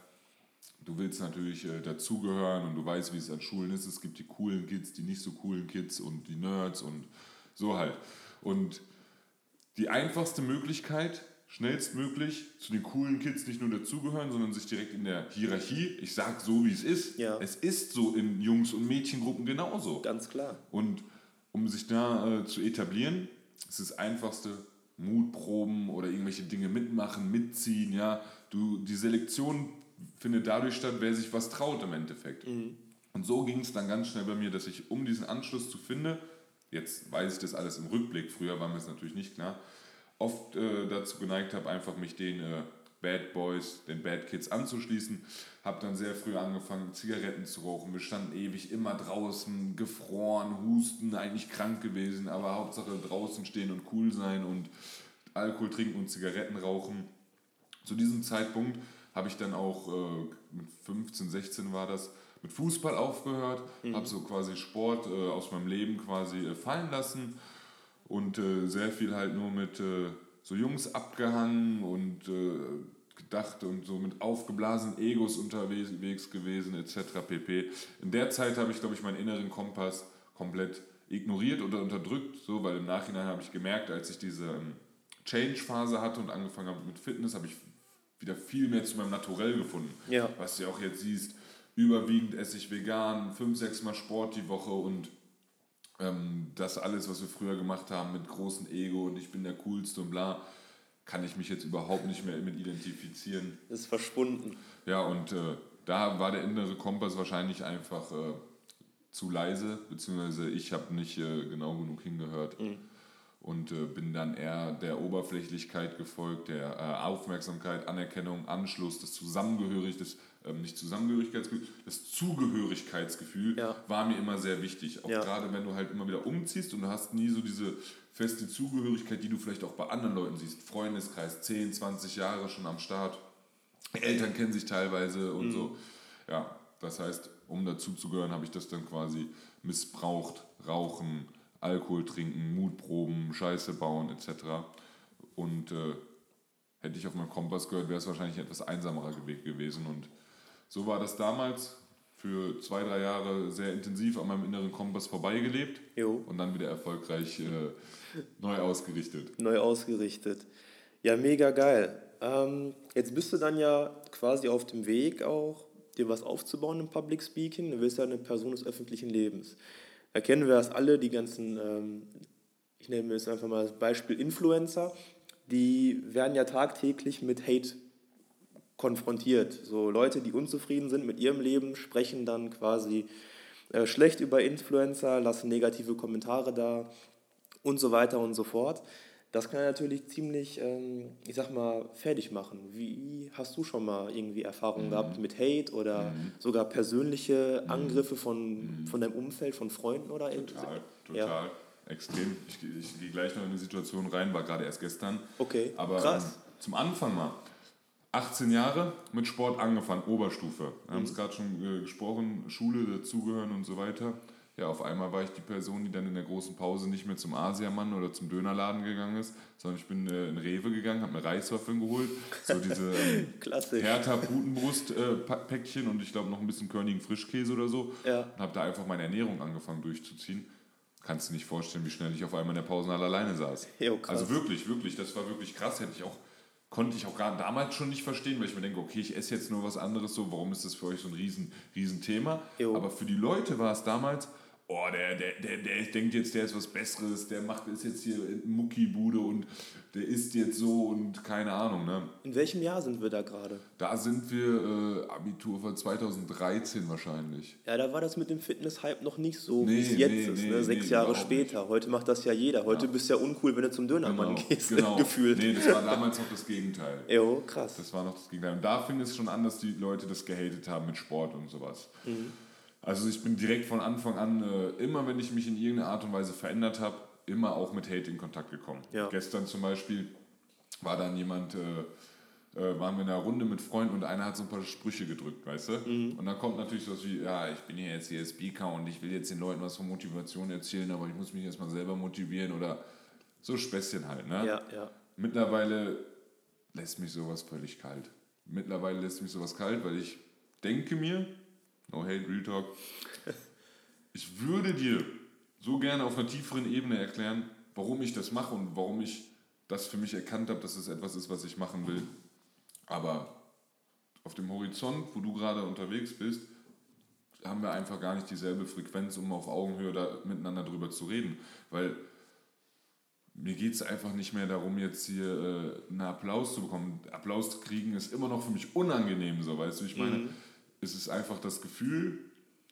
du willst natürlich äh, dazugehören und du weißt, wie es an Schulen ist. Es gibt die coolen Kids, die nicht so coolen Kids und die Nerds und so halt. Und die einfachste Möglichkeit, schnellstmöglich zu den coolen Kids nicht nur dazugehören, sondern sich direkt in der Hierarchie, ich sag so wie es ist, ja. es ist so in Jungs- und Mädchengruppen genauso. Ganz klar. Und um sich da äh, zu etablieren, ist das einfachste Mutproben oder irgendwelche Dinge mitmachen, mitziehen, ja. Du, die Selektion findet dadurch statt, wer sich was traut im Endeffekt. Mhm. Und so ging es dann ganz schnell bei mir, dass ich, um diesen Anschluss zu finden, jetzt weiß ich das alles im Rückblick, früher war mir das natürlich nicht klar, oft äh, dazu geneigt habe, einfach mich den äh, Bad Boys, den Bad Kids anzuschließen. Habe dann sehr früh angefangen, Zigaretten zu rauchen. Wir standen ewig immer draußen, gefroren, husten, eigentlich krank gewesen, aber Hauptsache draußen stehen und cool sein und Alkohol trinken und Zigaretten rauchen. Zu diesem Zeitpunkt habe ich dann auch äh, mit 15, 16 war das, mit Fußball aufgehört, mhm. habe so quasi Sport äh, aus meinem Leben quasi äh, fallen lassen und äh, sehr viel halt nur mit äh, so Jungs abgehangen und äh, gedacht und so mit aufgeblasenen Egos unterwegs gewesen etc. pp. In der Zeit habe ich, glaube ich, meinen inneren Kompass komplett ignoriert oder unterdrückt, so, weil im Nachhinein habe ich gemerkt, als ich diese ähm, Change-Phase hatte und angefangen habe mit Fitness, habe ich wieder viel mehr zu meinem Naturell gefunden. Ja. Was du ja auch jetzt siehst, überwiegend esse ich vegan, fünf, sechs Mal Sport die Woche und ähm, das alles, was wir früher gemacht haben mit großem Ego und ich bin der Coolste und bla, kann ich mich jetzt überhaupt nicht mehr mit identifizieren. Ist verschwunden. Ja, und äh, da war der innere Kompass wahrscheinlich einfach äh, zu leise, beziehungsweise ich habe nicht äh, genau genug hingehört. Mhm und äh, bin dann eher der Oberflächlichkeit gefolgt, der äh, Aufmerksamkeit, Anerkennung, Anschluss, das Zusammengehörig, das ähm, nicht Zusammengehörigkeitsgefühl, das Zugehörigkeitsgefühl ja. war mir immer sehr wichtig. Auch ja. gerade wenn du halt immer wieder umziehst und du hast nie so diese feste Zugehörigkeit, die du vielleicht auch bei anderen Leuten siehst. Freundeskreis, 10, 20 Jahre schon am Start. Eltern kennen sich teilweise und mhm. so. Ja, das heißt, um dazuzugehören, habe ich das dann quasi missbraucht, Rauchen, Alkohol trinken, Mutproben, Scheiße bauen etc. Und äh, hätte ich auf meinen Kompass gehört, wäre es wahrscheinlich ein etwas einsamerer Weg gewesen. Und so war das damals für zwei, drei Jahre sehr intensiv an meinem inneren Kompass vorbeigelebt Jo. und dann wieder erfolgreich äh, neu ausgerichtet. Neu ausgerichtet. Ja, mega geil. Ähm, jetzt bist du dann ja quasi auf dem Weg auch, dir was aufzubauen im Public Speaking. Du bist ja eine Person des öffentlichen Lebens. Da kennen wir das alle, die ganzen, ähm, ich nehme jetzt einfach mal das Beispiel Influencer, die werden ja tagtäglich mit Hate konfrontiert. So Leute, die unzufrieden sind mit ihrem Leben, sprechen dann quasi äh, schlecht über Influencer, lassen negative Kommentare da und so weiter und so fort. Das kann natürlich ziemlich, ähm, ich sag mal, fertig machen. Wie hast du schon mal irgendwie Erfahrungen Mhm. gehabt mit Hate oder sogar persönliche Angriffe von, von deinem Umfeld, von Freunden oder Mhm. Total, Ja. total, extrem. Ich, ich gehe gleich noch in eine Situation rein, war gerade erst gestern. Okay, Aber krass. Ähm, zum Anfang mal. 18 Jahre mit Sport angefangen, Oberstufe. Wir haben es gerade schon äh, gesprochen, Schule, dazugehören und so weiter. Ja, auf einmal war ich die Person, die dann in der großen Pause nicht mehr zum Asiamann oder zum Dönerladen gegangen ist, sondern ich bin äh, in Rewe gegangen, habe mir Reiswaffeln geholt, so diese ähm. Hertha Putenbrust äh, Päckchen und ich glaube noch ein bisschen Körnigen Frischkäse oder so. Ja. Und habe da einfach meine Ernährung angefangen durchzuziehen. Kannst du nicht vorstellen, wie schnell ich auf einmal in der Pausenhalle alleine saß. Jo. Also wirklich, wirklich, das war wirklich krass. Hätte ich auch, konnte ich auch gar damals schon nicht verstehen, weil ich mir denke, okay, ich esse jetzt nur was anderes so, warum ist das für euch so ein riesen, riesen Thema? Jo. Aber für die Leute war es damals, oh, der, der, der, der denkt jetzt, der ist was Besseres, der macht ist jetzt hier in Muckibude und der isst jetzt so und keine Ahnung, ne? In welchem Jahr sind wir da gerade? Da sind wir äh, Abitur von 2013 wahrscheinlich. Ja, da war das mit dem Fitness-Hype noch nicht so, Nee, wie es jetzt nee, ist. nee, ne? Sechs Jahre später. Heute macht das ja jeder. Heute bist du ja uncool, wenn du zum Dönermann gehst, genau. gefühlt. Nee, das war damals noch das Gegenteil. Jo, krass. Das war noch das Gegenteil. Und da fing es schon an, dass die Leute das gehatet haben mit Sport und sowas. Mhm. Also ich bin direkt von Anfang an, äh, immer wenn ich mich in irgendeiner Art und Weise verändert habe, immer auch mit Hate in Kontakt gekommen. Ja. Gestern zum Beispiel war dann jemand, äh, äh, waren wir in einer Runde mit Freunden und einer hat so ein paar Sprüche gedrückt, weißt du? Mhm. Und dann kommt natürlich sowas wie, ja, ich bin hier jetzt hier Speaker und ich will jetzt den Leuten was von Motivation erzählen, aber ich muss mich erstmal selber motivieren oder so Späßchen halt, ne? Ja, ja. Mittlerweile lässt mich sowas völlig kalt. Mittlerweile lässt mich sowas kalt, weil ich denke mir, no hate, real talk, ich würde dir so gerne auf einer tieferen Ebene erklären, warum ich das mache und warum ich das für mich erkannt habe, dass es etwas ist, was ich machen will. Aber auf dem Horizont, wo du gerade unterwegs bist, haben wir einfach gar nicht dieselbe Frequenz, um auf Augenhöhe da miteinander drüber zu reden. Weil mir geht es einfach nicht mehr darum, jetzt hier äh, einen Applaus zu bekommen. Applaus kriegen ist immer noch für mich unangenehm, so weißt du. Ich meine, es ist einfach das Gefühl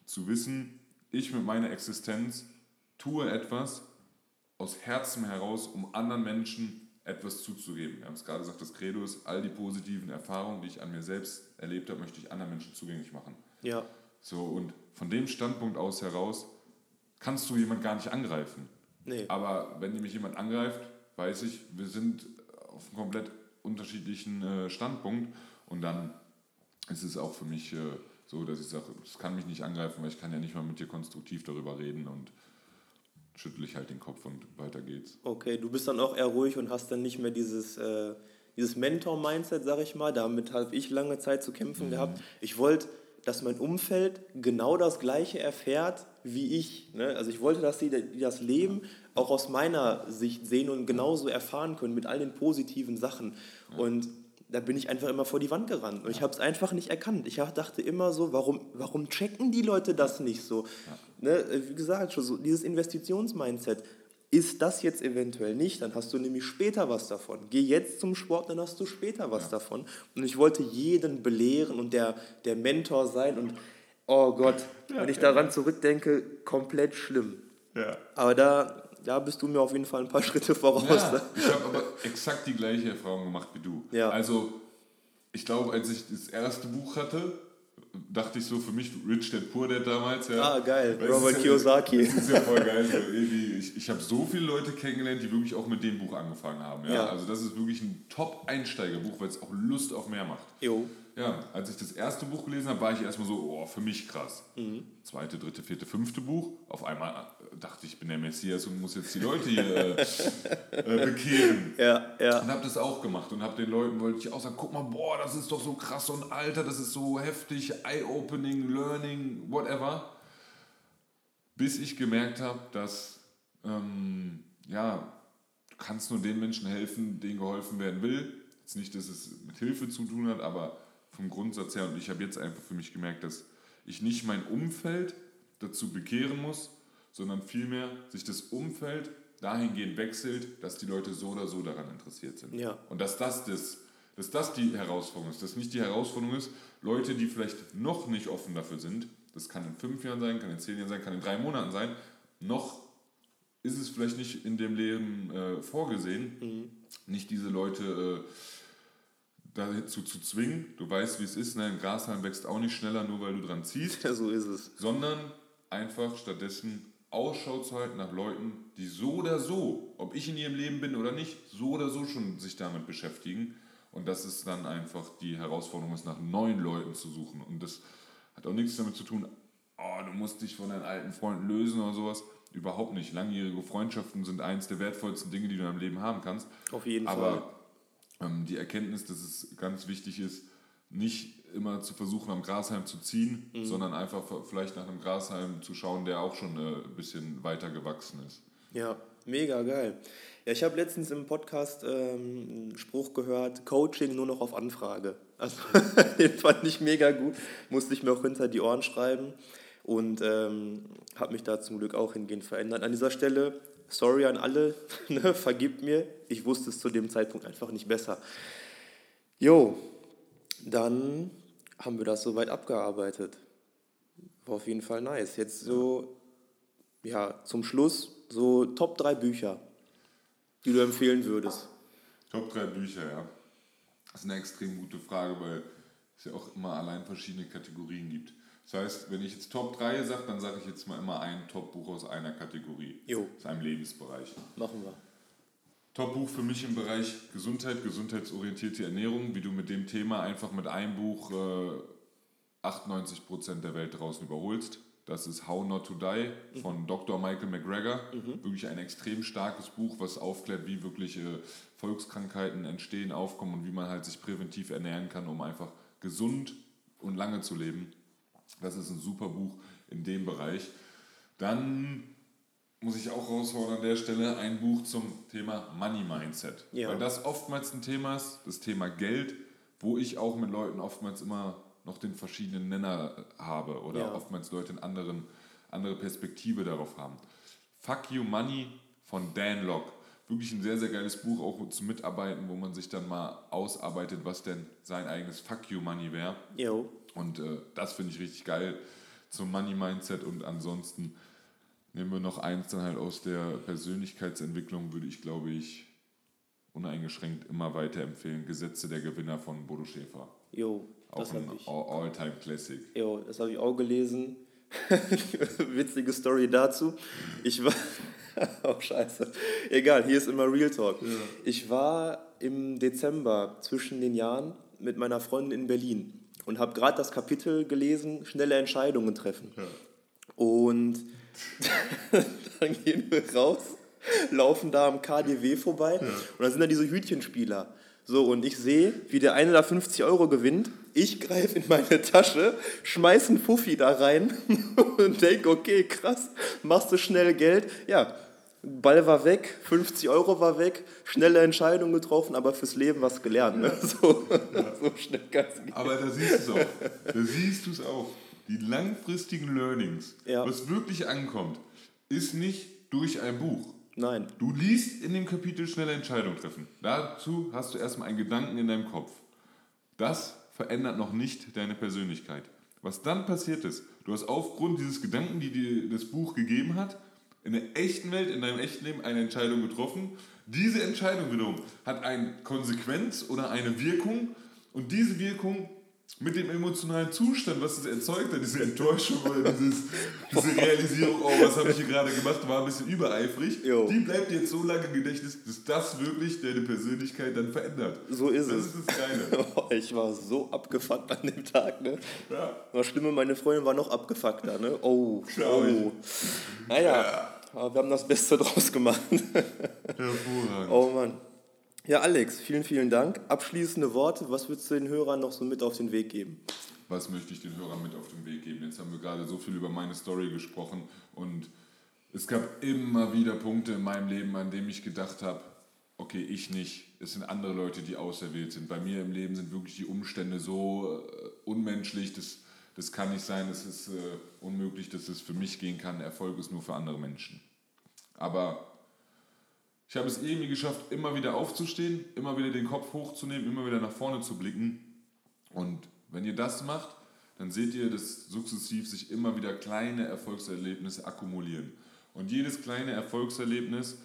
zu wissen, ich mit meiner Existenz tue etwas aus Herzen heraus, um anderen Menschen etwas zuzugeben. Wir haben es gerade gesagt, das Credo ist, all die positiven Erfahrungen, die ich an mir selbst erlebt habe, möchte ich anderen Menschen zugänglich machen. Ja, So, und von dem Standpunkt aus heraus kannst du jemand gar nicht angreifen. nee. Aber wenn mich jemand angreift, weiß ich, wir sind auf einem komplett unterschiedlichen äh, Standpunkt und dann ist es auch für mich äh, so, dass ich sage, das kann mich nicht angreifen, weil ich kann ja nicht mal mit dir konstruktiv darüber reden und schüttle ich halt den Kopf und weiter geht's. Okay, du bist dann auch eher ruhig und hast dann nicht mehr dieses, äh, dieses Mentor-Mindset, sag ich mal. Damit habe ich lange Zeit zu kämpfen gehabt. Ich wollte, dass mein Umfeld genau das Gleiche erfährt wie ich. Ne? Also ich wollte, dass die das Leben auch aus meiner Sicht sehen und genauso erfahren können mit all den positiven Sachen. Und da bin ich einfach immer vor die Wand gerannt. Und ich habe es einfach nicht erkannt. Ich dachte immer so, warum, warum checken die Leute das nicht so? Ne? Wie gesagt, schon so dieses Investitionsmindset. Ist das jetzt eventuell nicht, dann hast du nämlich später was davon. Geh jetzt zum Sport, dann hast du später was davon. Und ich wollte jeden belehren und der, der Mentor sein. Und oh Gott, wenn ich daran zurückdenke, komplett schlimm. Ja. Aber da, da bist du mir auf jeden Fall ein paar Schritte voraus. Ja, ne? ich habe aber exakt die gleiche Erfahrung gemacht wie du. Ja. Also, ich glaube, als ich das erste Buch hatte, dachte ich so für mich, Rich Dad Poor Dad damals. Ja. Ah, geil. Weil Robert ist ja, Kiyosaki. Das ist ja voll geil. So, ich ich habe so viele Leute kennengelernt, die wirklich auch mit dem Buch angefangen haben. Ja? Ja. Also, das ist wirklich ein Top-Einsteigerbuch, weil es auch Lust auf mehr macht. Jo. Ja, als ich das erste Buch gelesen habe, war ich erstmal so, oh, für mich krass. Mhm. Zweite, dritte, vierte, fünfte Buch, auf einmal dachte, ich bin der Messias und muss jetzt die Leute hier äh, äh, bekehren. Ja, ja. Und habe das auch gemacht und habe den Leuten, wollte ich auch sagen, guck mal, boah, das ist doch so krass und Alter, das ist so heftig, Eye-Opening, Learning, whatever. Bis ich gemerkt habe, dass, ähm, ja, du kannst nur den Menschen helfen, denen geholfen werden will. Jetzt nicht, dass es mit Hilfe zu tun hat, aber vom Grundsatz her. Und ich habe jetzt einfach für mich gemerkt, dass ich nicht mein Umfeld dazu bekehren muss, sondern vielmehr sich das Umfeld dahingehend wechselt, dass die Leute so oder so daran interessiert sind. Ja. Und dass das, das, dass das die Herausforderung ist. Dass nicht die Herausforderung ist, Leute, die vielleicht noch nicht offen dafür sind, das kann in fünf Jahren sein, kann in zehn Jahren sein, kann in drei Monaten sein, noch ist es vielleicht nicht in dem Leben äh, vorgesehen, nicht diese Leute äh, dazu zu zwingen. Du weißt, wie es ist, ne? ein Grashalm wächst auch nicht schneller, nur weil du dran ziehst so ist es. sondern einfach stattdessen Ausschau zu halten nach Leuten, die so oder so, ob ich in ihrem Leben bin oder nicht, so oder so schon sich damit beschäftigen. Und das ist dann einfach die Herausforderung, ist nach neuen Leuten zu suchen. Und das hat auch nichts damit zu tun, oh, du musst dich von deinen alten Freunden lösen oder sowas. Überhaupt nicht. Langjährige Freundschaften sind eins der wertvollsten Dinge, die du in deinem Leben haben kannst. Auf jeden Fall. Aber ähm, die Erkenntnis, dass es ganz wichtig ist, nicht immer zu versuchen, am Grashalm zu ziehen, Mhm. sondern einfach vielleicht nach einem Grashalm zu schauen, der auch schon äh, ein bisschen weiter gewachsen ist. Ja, mega geil. Ja, ich habe letztens im Podcast ähm, einen Spruch gehört, Coaching nur noch auf Anfrage. Also den fand ich mega gut, musste ich mir auch hinter die Ohren schreiben und ähm, habe mich da zum Glück auch hingehend verändert. An dieser Stelle, sorry an alle, ne, vergibt mir, ich wusste es zu dem Zeitpunkt einfach nicht besser. Jo, dann haben wir das soweit abgearbeitet. War auf jeden Fall nice. Jetzt so, ja, zum Schluss so Top 3 Bücher, die du empfehlen würdest. Top 3 Bücher, ja. Das ist eine extrem gute Frage, weil es ja auch immer allein verschiedene Kategorien gibt. Das heißt, wenn ich jetzt Top 3 sage, dann sage ich jetzt mal immer ein Top-Buch aus einer Kategorie. Jo. Aus einem Lebensbereich. Machen wir. Top-Buch für mich im Bereich Gesundheit, gesundheitsorientierte Ernährung, wie du mit dem Thema einfach mit einem Buch äh, 98% der Welt draußen überholst. Das ist How Not to Die von Dr. Michael McGregor. Wirklich ein extrem starkes Buch, was aufklärt, wie wirklich äh, Volkskrankheiten entstehen, aufkommen und wie man halt sich präventiv ernähren kann, um einfach gesund und lange zu leben. Das ist ein super Buch in dem Bereich. Dann muss ich auch raushauen an der Stelle ein Buch zum Thema Money Mindset. Ja. Weil das oftmals ein Thema ist, das Thema Geld, wo ich auch mit Leuten oftmals immer noch den verschiedenen Nenner habe oder Ja. oftmals Leute eine anderen, andere Perspektive darauf haben. Fuck You Money von Dan Locke. Wirklich ein sehr, sehr geiles Buch, auch zum Mitarbeiten, wo man sich dann mal ausarbeitet, was denn sein eigenes Fuck You Money wäre. Und äh, das finde ich richtig geil zum Money Mindset. Und ansonsten nehmen wir noch eins dann halt aus der Persönlichkeitsentwicklung, würde ich glaube ich uneingeschränkt immer weiterempfehlen. Gesetze der Gewinner von Bodo Schäfer. Jo, das habe ich. All- All-Time-Classic. Jo, das habe ich auch gelesen. Witzige Story dazu. Ich war. Oh, scheiße. Egal, hier ist immer Real Talk. Ich war im Dezember zwischen den Jahren mit meiner Freundin in Berlin und habe gerade das Kapitel gelesen: schnelle Entscheidungen treffen. Und dann gehen wir raus, laufen da am KDW vorbei und dann sind da diese Hütchenspieler. So, und ich sehe, wie der eine da 50 Euro gewinnt. Ich greife in meine Tasche, schmeiß einen Fuffi da rein und denke, okay, krass, machst du schnell Geld. Ja, Ball war weg, 50 Euro war weg, schnelle Entscheidung getroffen, aber fürs Leben was gelernt. Ne? So, so schnell kann's gehen. Aber da siehst du es auch. Da siehst du es auch. Die langfristigen Learnings, Ja. was wirklich ankommt, ist nicht durch ein Buch. Nein, Du liest in dem Kapitel schnelle Entscheidungen treffen. Dazu hast du erstmal einen Gedanken in deinem Kopf. Das verändert noch nicht deine Persönlichkeit. Was dann passiert ist, du hast aufgrund dieses Gedanken, die dir das Buch gegeben hat, in der echten Welt, in deinem echten Leben eine Entscheidung getroffen. Diese Entscheidung wiederum hat eine Konsequenz oder eine Wirkung und diese Wirkung mit dem emotionalen Zustand, was es erzeugt hat, diese Enttäuschung oder dieses, diese Realisierung, oh, was habe ich hier gerade gemacht, war ein bisschen übereifrig, Jo. die bleibt jetzt so lange im Gedächtnis, dass das wirklich deine Persönlichkeit dann verändert. so ist Das es. ist das Geile. Oh, ich war so abgefuckt an dem Tag. Ne? Ja. War schlimmer, meine Freundin war noch abgefuckter. Ne? Oh, Glaub oh. Naja, Aber wir haben das Beste draus gemacht. Hervorragend. Oh Mann. Ja, Alex, vielen, vielen Dank. Abschließende Worte. Was würdest du den Hörern noch so mit auf den Weg geben? Was möchte ich den Hörern mit auf den Weg geben? Jetzt haben wir gerade so viel über meine Story gesprochen und es gab immer wieder Punkte in meinem Leben, an denen ich gedacht habe, okay, ich nicht, es sind andere Leute, die auserwählt sind. Bei mir im Leben sind wirklich die Umstände so äh, unmenschlich, das, das kann nicht sein, es ist äh, unmöglich, dass es für mich gehen kann. Erfolg ist nur für andere Menschen. Aber ich habe es irgendwie geschafft, immer wieder aufzustehen, immer wieder den Kopf hochzunehmen, immer wieder nach vorne zu blicken. Und wenn ihr das macht, dann seht ihr, dass sukzessiv sich immer wieder kleine Erfolgserlebnisse akkumulieren. Und jedes kleine Erfolgserlebnis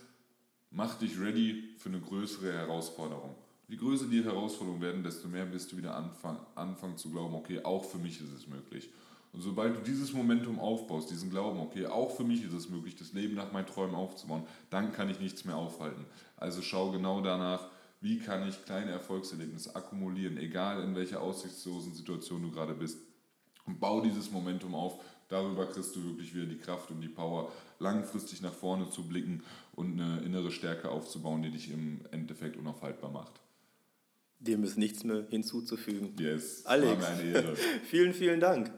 macht dich ready für eine größere Herausforderung. Je größer die Herausforderungen werden, desto mehr wirst du wieder anfangen, anfangen zu glauben, okay, auch für mich ist es möglich. Und sobald du dieses Momentum aufbaust, diesen Glauben, okay, auch für mich ist es möglich, das Leben nach meinen Träumen aufzubauen, dann kann ich nichts mehr aufhalten. Also schau genau danach, wie kann ich kleine Erfolgserlebnisse akkumulieren, egal in welcher aussichtslosen Situation du gerade bist. Und bau dieses Momentum auf. Darüber kriegst du wirklich wieder die Kraft und die Power, langfristig nach vorne zu blicken und eine innere Stärke aufzubauen, die dich im Endeffekt unaufhaltbar macht. Dem ist nichts mehr hinzuzufügen. Yes, Alex, war mir eine Ehre. vielen, vielen Dank.